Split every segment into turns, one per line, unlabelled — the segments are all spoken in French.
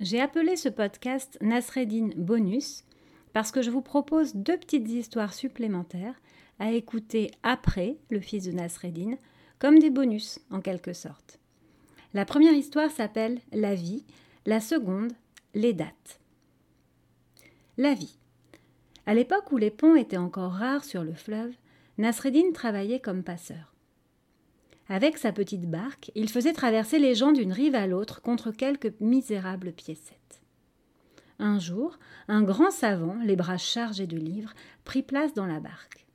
J'ai appelé ce podcast Nasreddin Bonus parce que je vous propose deux petites histoires supplémentaires à écouter après le fils de Nasreddin, comme des bonus en quelque sorte. La première histoire s'appelle La vie, la seconde Les dates. La vie. À l'époque où les ponts étaient encore rares sur le fleuve, Nasreddin travaillait comme passeur. Avec sa petite barque, il faisait traverser les gens d'une rive à l'autre contre quelques misérables piécettes. Un jour, un grand savant, les bras chargés de livres, prit place dans la barque.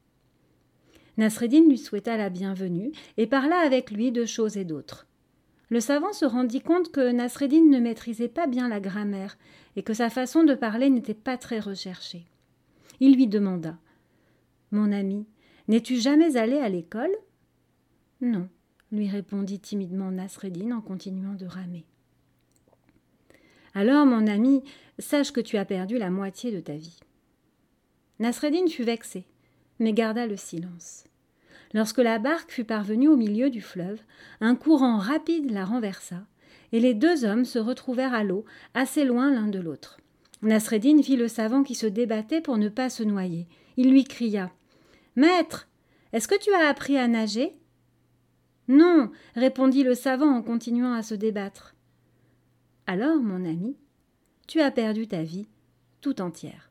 Nasreddin lui souhaita la bienvenue et parla avec lui de choses et d'autres. Le savant se rendit compte que Nasreddin ne maîtrisait pas bien la grammaire et que sa façon de parler n'était pas très recherchée. Il lui demanda Mon ami, n'es-tu jamais allé à l'école Non, lui répondit timidement Nasreddin en continuant de ramer. Alors, mon ami, sache que tu as perdu la moitié de ta vie. Nasreddin fut vexé, mais garda le silence. Lorsque la barque fut parvenue au milieu du fleuve, un courant rapide la renversa, et les deux hommes se retrouvèrent à l'eau, assez loin l'un de l'autre. Nasreddin vit le savant qui se débattait pour ne pas se noyer. Il lui cria Maître, est-ce que tu as appris à nager? Non, répondit le savant en continuant à se débattre. Alors, mon ami, tu as perdu ta vie tout entière.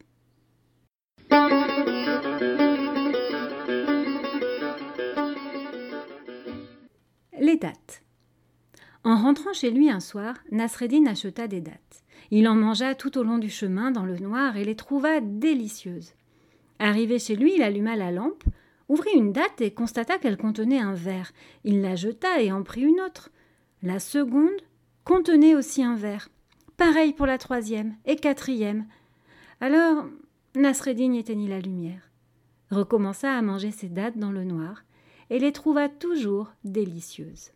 Les dates. En rentrant chez lui un soir, Nasreddin acheta des dates. Il en mangea tout au long du chemin dans le noir et les trouva délicieuses. Arrivé chez lui, il alluma la lampe, ouvrit une date et constata qu'elle contenait un verre. Il la jeta et en prit une autre. La seconde contenait aussi un verre. Pareil pour la troisième et quatrième. Alors, Nasreddin éteignit la lumière, recommença à manger ses dates dans le noir et les trouva toujours délicieuses.